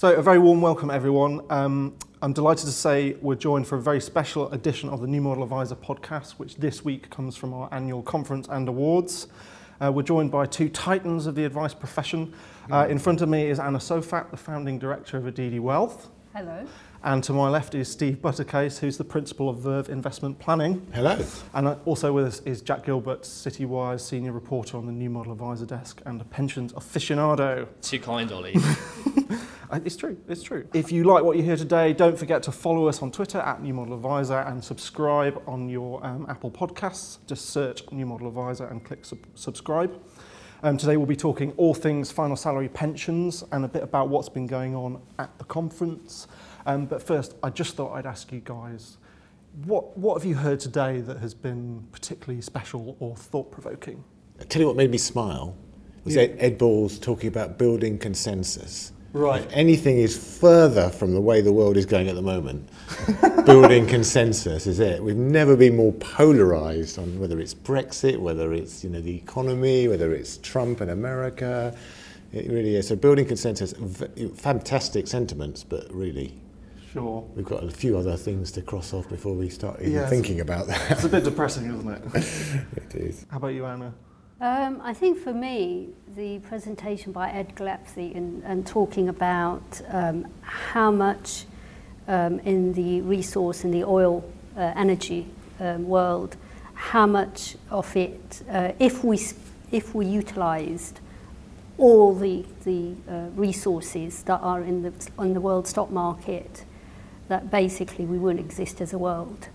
So, a very warm welcome, everyone. Um, I'm delighted to say we're joined for a very special edition of the New Model Adviser podcast, which this week comes from our annual conference and awards. Uh, we're joined by two titans of the advice profession. Uh, in front of me is Anna Sofat, the founding director of Addidi Wealth. Hello. And to my left is Steve Buttercase, who's the principal of Verve Investment Planning. Hello. And also with us is Jack Gilbert, Citywire senior reporter on the New Model Adviser desk and a pensions aficionado. Too kind, Ollie. Uh, It's true, it's true. If you like what you hear today, don't forget to follow us on Twitter at New Model Adviser and subscribe on your um, Apple Podcasts. Just search New Model Adviser and click sub- subscribe. Um, today we'll be talking all things final salary pensions and a bit about what's been going on at the conference. Um, but first, I just thought I'd ask you guys, what, what have you heard today that has been particularly special or thought-provoking? I tell you what made me smile was Yeah. Ed, Ed Balls talking about building consensus. Right. If anything is further from the way the world is going at the moment, building consensus is it. We've never been more polarized on whether it's Brexit, whether it's you know the economy, whether it's Trump and America. It really is. So building consensus, fantastic sentiments, but really Sure. we've got a few other things to cross off before we start even Yes. thinking about that. It's a bit depressing, isn't it? it is. How about you, Anna? Um, I think for me, the presentation by Ed Gillespie and, talking about um, how much um, in the resource in the oil uh, energy um, world, how much of it, uh, if we if we utilised all the the uh, resources that are in the on the world stock market, that basically we wouldn't exist as a world,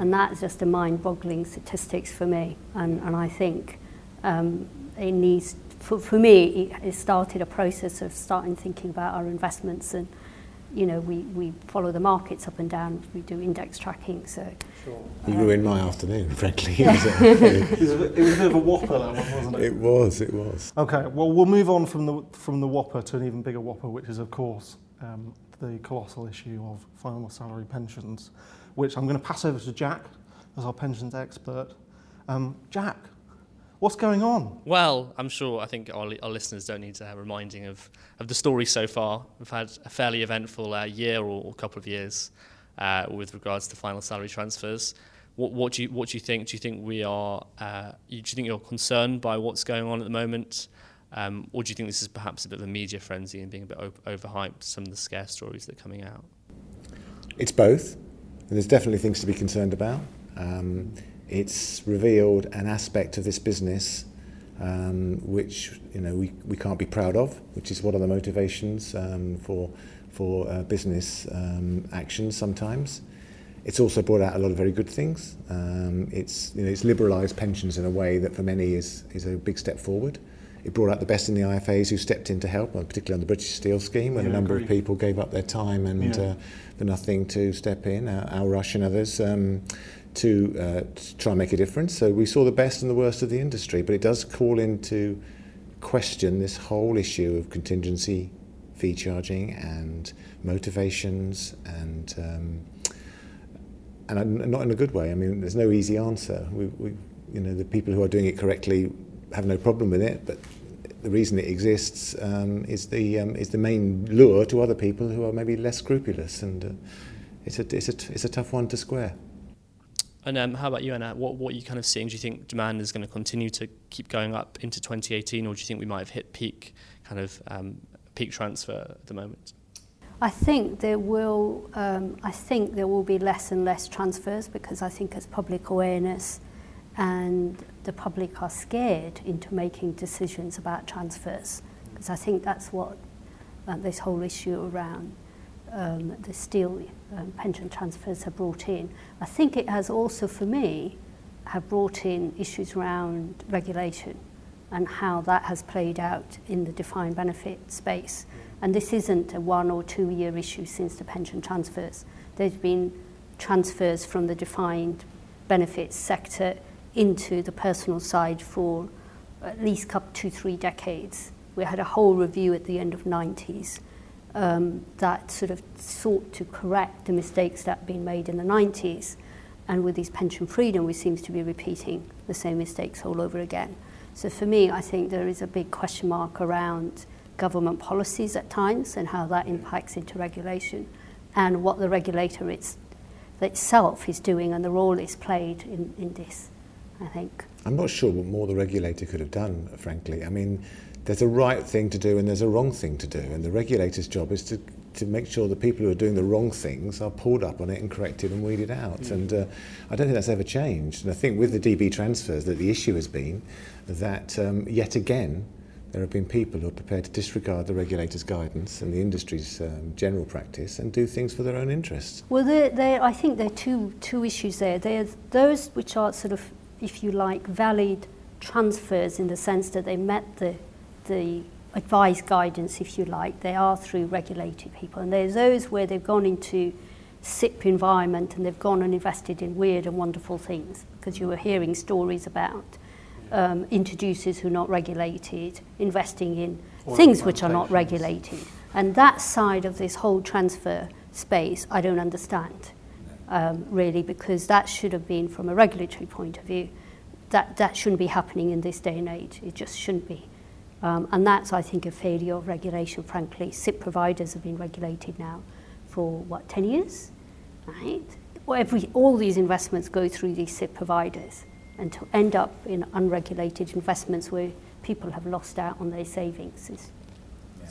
and that's just a mind-boggling statistics for me, and and I think um, it needs, for, for me, it, it started a process of starting thinking about our investments and, you know, we, we follow the markets up and down. We do index tracking, so... Sure. You um, ruined my afternoon, frankly. Yeah. it, was a, it was a bit of a whopper, that one, wasn't it? It was, it was. Okay, well, we'll move on from the, from the whopper to an even bigger whopper, which is, of course, um, the colossal issue of final salary pensions, which I'm going to pass over to Jack as our pensions expert. Um, Jack, what's going on? well, I'm sure I think our, our listeners don't need to have reminding of, of the story so far. We've had a fairly eventful uh, year or, or couple of years uh, with regards to final salary transfers. What, what, do you, what do you think? Do you think we are? Uh, you, do you think you're concerned by what's going on at the moment, um, or do you think this is perhaps a bit of a media frenzy and being a bit o- overhyped? Some of the scare stories that are coming out. It's both. There's definitely things to be concerned about. Um, it's revealed an aspect of this business um, which you know we, we can't be proud of, which is what are the motivations um, for for uh, business um, actions sometimes. It's also brought out a lot of very good things. Um, it's you know it's liberalised pensions in a way that for many is is a big step forward. It brought out the best in the IFAs who stepped in to help, and particularly on the British Steel scheme, when Yeah, a number of people gave up their time and Yeah. uh, for nothing to step in, uh, Al Rush and others, um, to, uh, to try and make a difference. So we saw the best and the worst of the industry, but it does call into question this whole issue of contingency fee charging and motivations and um, and uh, not in a good way. I mean, there's no easy answer. We, we, you know, the people who are doing it correctly have no problem with it, but the reason it exists um, is the um, is the main lure to other people who are maybe less scrupulous, and uh, it's a it's a it's a tough one to square. And um, how about you, Anna? What, what are you kind of seeing? Do you think demand is going to continue to keep going up into 2018, or do you think we might have hit peak kind of um, peak transfer at the moment? I think there will um, I think there will be less and less transfers because I think as public awareness and the public are scared into making decisions about transfers because I think that's what uh, this whole issue around um, the steel um, pension transfers have brought in. I think it has also, for me, have brought in issues around regulation and how that has played out in the defined benefit space. And this isn't a one or two year issue since the pension transfers. There's been transfers from the defined benefits sector into the personal side for at least couple, two, three decades. We had a whole review at the end of 90s um, that sort of sought to correct the mistakes that had been made in the 90s. And with these pension freedom, we seem to be repeating the same mistakes all over again. So for me, I think there is a big question mark around government policies at times and how that impacts into regulation and what the regulator it's, itself is doing and the role it's played in, in this, I think. I'm not sure what more the regulator could have done, frankly. I mean, there's a right thing to do and there's a wrong thing to do, and the regulator's job is to to make sure the people who are doing the wrong things are pulled up on it and corrected and weeded out. Mm. And uh, I don't think that's ever changed. And I think with the DB transfers, that the issue has been that um, yet again there have been people who are prepared to disregard the regulator's guidance and the industry's um, general practice and do things for their own interests. Well, there, there, I think there are two, two issues there. There's those which are sort of, if you like, valid transfers in the sense that they met the, the advice guidance, if you like. They are through regulated people. And there's those where they've gone into SIPP environment and they've gone and invested in weird and wonderful things because you were hearing stories about um, introducers who are not regulated, investing in things which are not regulated. And that side of this whole transfer space, I don't understand, um, really, because that should have been, from a regulatory point of view, that, that shouldn't be happening in this day and age. It just shouldn't be. Um, and that's, I think, a failure of regulation, frankly. SIPP providers have been regulated now for, what, 10 years? Right? Every, all these investments go through these SIPP providers and to end up in unregulated investments where people have lost out on their savings is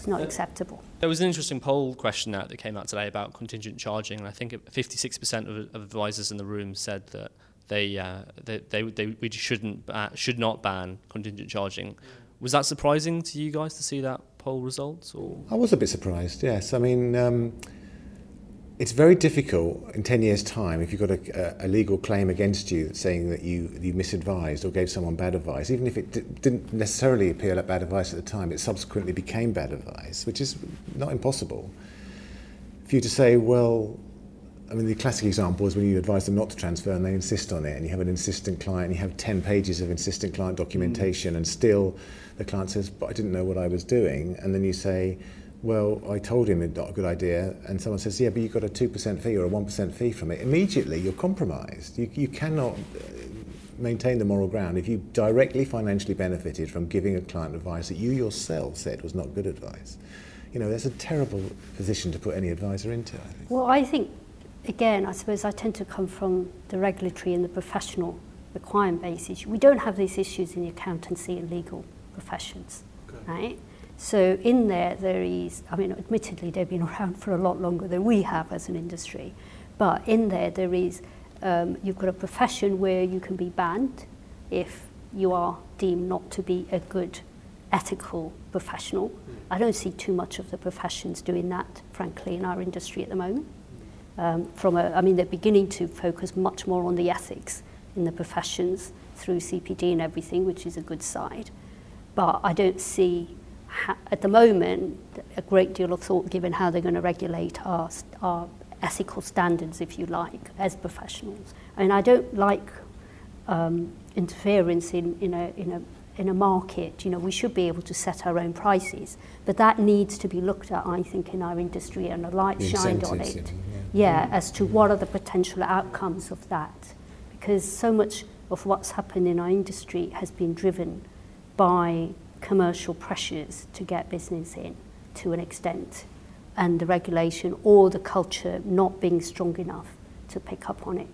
it's not acceptable. There was an interesting poll question out that came out today about contingent charging, and I think 56% of, of advisors in the room said that they uh, they, they, they we shouldn't uh, should not ban contingent charging. Was that surprising to you guys to see that poll results? Or I was a bit surprised. Yes, I mean. Um, it's very difficult in 10 years' time if you've got a, a, legal claim against you saying that you, you misadvised or gave someone bad advice, even if it d- didn't necessarily appear like bad advice at the time, it subsequently became bad advice, which is not impossible. For you to say, well, I mean, the classic example is when you advise them not to transfer and they insist on it, and you have an insistent client, and you have 10 pages of insistent client documentation, mm. and still the client says, but I didn't know what I was doing, and then you say, well, I told him it's not a good idea, and someone says, yeah, but you've got a 2% fee or a 1% fee from it, immediately you're compromised. You, you cannot uh, maintain the moral ground if you directly financially benefited from giving a client advice that you yourself said was not good advice. You know, that's a terrible position to put any advisor into, I think. Well, I think, again, I suppose I tend to come from the regulatory and the professional requirement basis. We don't have these issues in the accountancy and legal professions, okay. right? So in there, there is, I mean, admittedly, they've been around for a lot longer than we have as an industry, but in there, there is, um, you've got a profession where you can be banned if you are deemed not to be a good ethical professional. I don't see too much of the professions doing that, frankly, in our industry at the moment. Um, from a, I mean, they're beginning to focus much more on the ethics in the professions through CPD and everything, which is a good side. But I don't see at the moment, a great deal of thought given how they're going to regulate our, our ethical standards, if you like, as professionals. I mean, I don't like um, interference in, in, a, in, a, in a market. You know, we should be able to set our own prices, but that needs to be looked at, I think, in our industry and a light the shined on it. Yeah, yeah, as to what are the potential outcomes of that. Because so much of what's happened in our industry has been driven by commercial pressures to get business in to an extent and the regulation or the culture not being strong enough to pick up on it.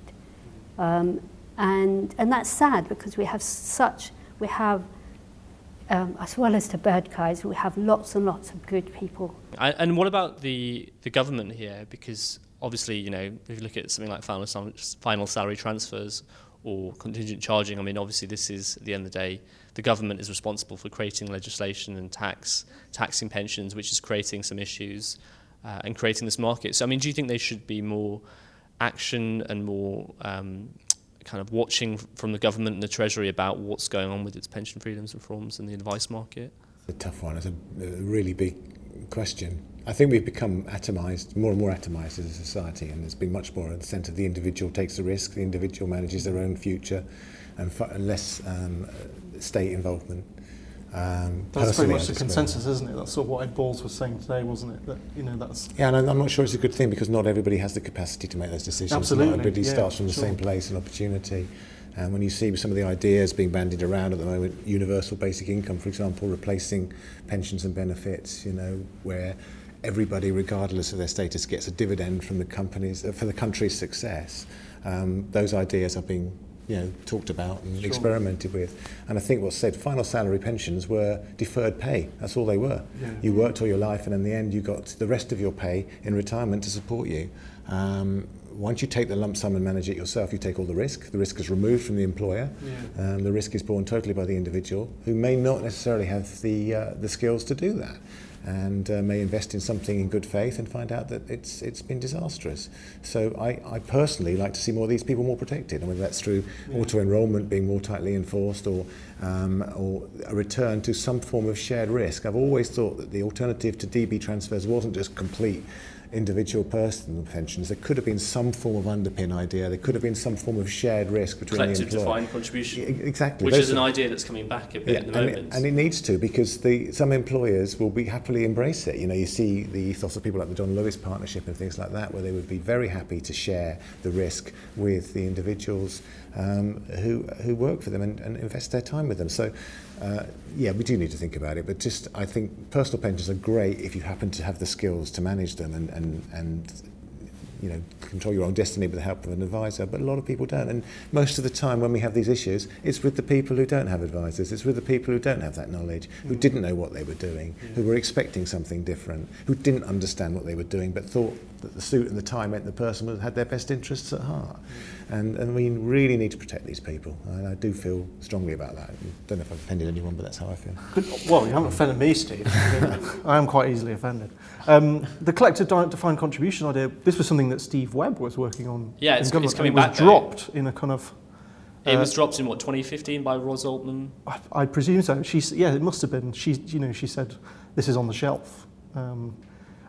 Um, and, and that's sad because we have such, we have, um, as well as the bad guys, we have lots and lots of good people. And what about the, the government here? Because obviously, you know, if you look at something like final, final salary transfers or contingent charging, I mean, obviously this is, at the end of the day, the government is responsible for creating legislation and tax taxing pensions, which is creating some issues uh, and creating this market. So, I mean, do you think there should be more action and more um, kind of watching from the government and the Treasury about what's going on with its pension freedoms reforms and the advice market? It's A tough one. It's a, a really big question. I think we've become atomised, more and more atomised as a society, and there's been much more in the sense of the individual takes the risk, the individual manages their own future, and, and less um, state involvement. Um, that's pretty much the consensus, isn't it? That's sort of what Ed Balls was saying today, wasn't it? That you know, that's yeah, and I'm not sure it's a good thing because not everybody has the capacity to make those decisions. Absolutely, not everybody yeah, starts from the sure. same place and opportunity. And when you see some of the ideas being bandied around at the moment, universal basic income, for example, replacing pensions and benefits, you know, where everybody, regardless of their status, gets a dividend from the companies uh, for the country's success. Um, those ideas are being you know, talked about and sure. experimented with. And I think what's said, final salary pensions were deferred pay. That's all they were. Yeah. You worked all your life, and in the end, you got the rest of your pay in retirement to support you. Um, once you take the lump sum and manage it yourself, you take all the risk. The risk is removed from the employer. Yeah. Um, the risk is borne totally by the individual, who may not necessarily have the uh, the skills to do that and uh, may invest in something in good faith and find out that it's it's been disastrous. So I, I personally like to see more of these people more protected, and whether that's through yeah. auto enrolment being more tightly enforced or um, or a return to some form of shared risk. I've always thought that the alternative to DB transfers wasn't just complete individual personal pensions, there could have been some form of underpin idea. There could have been some form of shared risk between Collective the defined contribution. Exactly. Which is an idea that's coming back a bit yeah, at the and moment. It, and it needs to because the, some employers will be happily embrace it. You know, you see the ethos of people like the John Lewis Partnership and things like that, where they would be very happy to share the risk with the individuals um, who, who work for them and, and invest their time with them. So uh, yeah, we do need to think about it, but just I think personal pensions are great if you happen to have the skills to manage them and, and, and you know, control your own destiny with the help of an advisor, but a lot of people don't. And most of the time when we have these issues, it's with the people who don't have advisors, it's with the people who don't have that knowledge, who mm. didn't know what they were doing, who were expecting something different, who didn't understand what they were doing, but thought that the suit and the tie meant the person had their best interests at heart. Mm. And, and we really need to protect these people. And I do feel strongly about that. I don't know if I've offended anyone, but that's how I feel. Well, you haven't offended me, Steve. I am quite easily offended. Um, the collective defined contribution idea, this was something that Steve Webb was working on. Yeah, it's, it's coming it back. was dropped in a kind of. Uh, it was dropped in what 2015 by Ros Altmann. I, I presume so. She, yeah, it must have been. She, you know, she said this is on the shelf, um,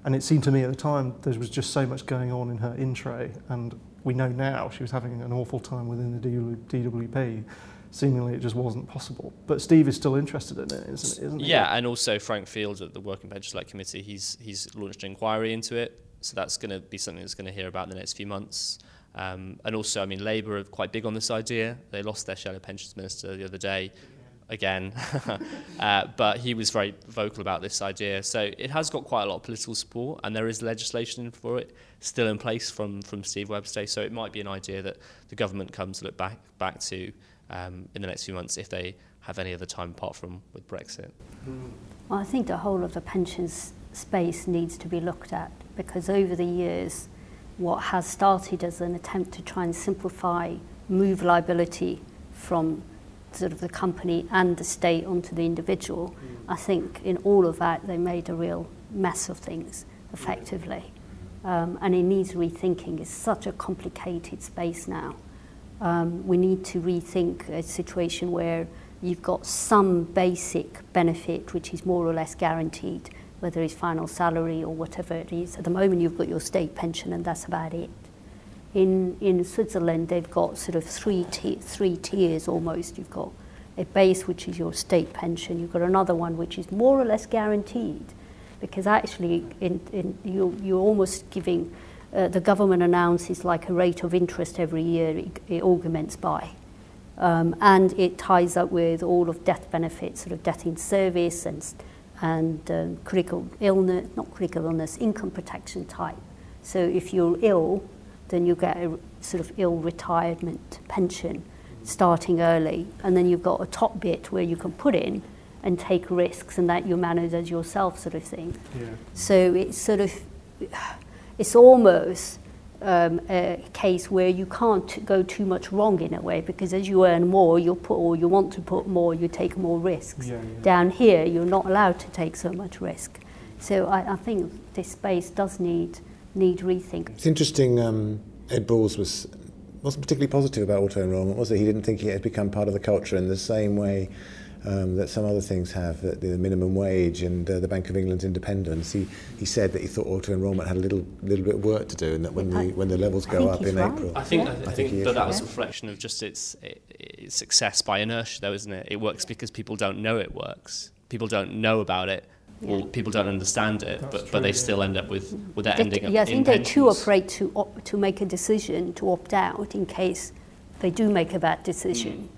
and it seemed to me at the time there was just so much going on in her in tray, and we know now she was having an awful time within the DWP. Seemingly, it just wasn't possible. But Steve is still interested in it, isn't, isn't he? Yeah, and also Frank Fields at the Working Pension Select Committee, he's he's launched an inquiry into it. So that's going to be something that's going to hear about in the next few months. Um, and also, I mean, Labour are quite big on this idea. They lost their shadow pensions minister the other day again. uh, but he was very vocal about this idea. So it has got quite a lot of political support, and there is legislation for it still in place from, from Steve Webster. So it might be an idea that the government comes to look back, back to um, in the next few months if they have any other time apart from with Brexit. Well, I think the whole of the pensions space needs to be looked at because over the years, what has started as an attempt to try and simplify, move liability from sort of the company and the state onto the individual, mm. I think in all of that they made a real mess of things effectively. Um, and it needs rethinking. It's such a complicated space now. Um, we need to rethink a situation where you've got some basic benefit which is more or less guaranteed, whether it's final salary or whatever it is. At the moment, you've got your state pension, and that's about it. In, in Switzerland, they've got sort of three, three tiers almost. You've got a base, which is your state pension. You've got another one, which is more or less guaranteed, because actually in, in, you, you're almost giving, uh, the government announces like a rate of interest every year it, it augments by. Um, and it ties up with all of death benefits, sort of death in service and, and um, critical illness, not critical illness, income protection type. So if you're ill, then you get a sort of ill retirement pension starting early. And then you've got a top bit where you can put in and take risks and that you manage as yourself sort of thing. Yeah. So it's sort of, it's almost um, a case where you can't go too much wrong in a way because as you earn more, you'll put or you want to put more, you take more risks. Yeah, yeah. Down here, you're not allowed to take so much risk. So I, I think this space does need need rethink. It's interesting. Um, Ed Balls was wasn't particularly positive about auto enrolment, was he? He didn't think it had become part of the culture in the same way um, that some other things have, that the minimum wage and uh, the Bank of England's independence. He, he said that he thought auto enrolment had a little little bit of work to do, and that when the when the levels go up in right. April, I think yeah. I, I, think, think but that was a reflection of just its, its success by inertia, though, isn't it? It works because people don't know it works. People don't know about it well, people don't understand it, but, true, but they yeah. still end up with, with that they, ending yeah, I think they're too afraid to, op- to make a decision to opt out in case they do make a bad decision.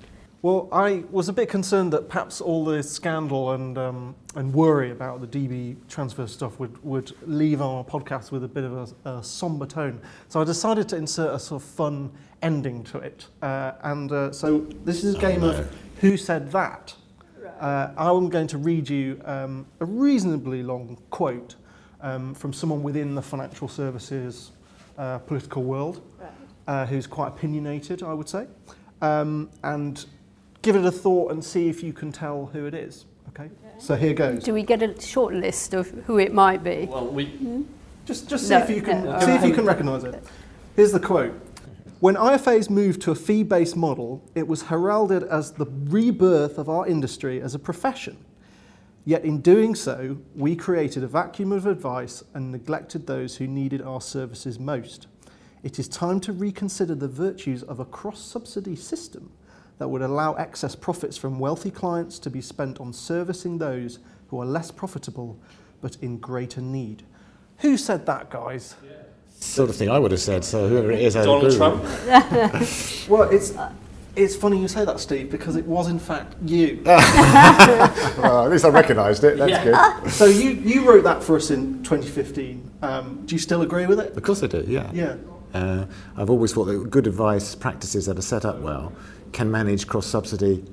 Well, I was a bit concerned that perhaps all the scandal and um, and worry about the DB transfer stuff would, would leave our podcast with a bit of a, a somber tone. So I decided to insert a sort of fun ending to it. Uh, and uh, so this is a game no. of Who Said That? Uh, I'm going to read you um, a reasonably long quote um, from someone within the financial services uh, political world uh, who's quite opinionated, I would say. Um, and give it a thought and see if you can tell who it is. Okay? So here goes. Do we get a short list of who it might be? Well, we, hmm? Just, just see No, if you can no. see if you can recognise it. Here's the quote. When IFAs moved to a fee-based model, it was heralded as the rebirth of our industry as a profession. Yet in doing so, we created a vacuum of advice and neglected those who needed our services most. It is time to reconsider the virtues of a cross-subsidy system that would allow excess profits from wealthy clients to be spent on servicing those who are less profitable but in greater need. Who said that, guys? Sort of thing I would have said. So whoever it is, I Donald agree Trump. Well, it's it's funny you say that, Steve, because it was in fact you. Well, at least I recognised it. That's good. so you, you wrote that for us in 2015. Um, do you still agree with it? Of course I do. Yeah. Yeah. Uh, I've always thought that good advice practices that are set up well can manage cross subsidy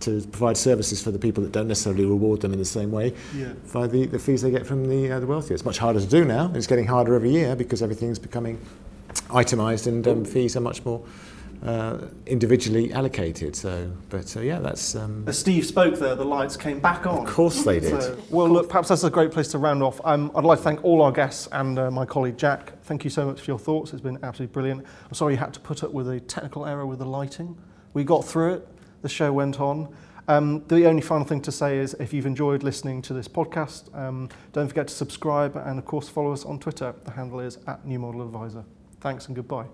to provide services for the people that don't necessarily reward them in the same way Yeah. via the, the fees they get from the, uh, the wealthier. It's much harder to do now. and It's getting harder every year because everything's becoming itemised and um, fees are much more uh, individually allocated. So, but uh, yeah, that's um, As Steve spoke there, the lights came back on. of course they did. So, well, look, perhaps that's a great place to round off. Um, I'd like to thank all our guests and uh, my colleague Jack. Thank you so much for your thoughts. It's been absolutely brilliant. I'm sorry you had to put up with a technical error with the lighting. We got through it. The show went on. Um, the only final thing to say is if you've enjoyed listening to this podcast, um, don't forget to subscribe and, of course, follow us on Twitter. The handle is at New Model Adviser. Thanks and goodbye.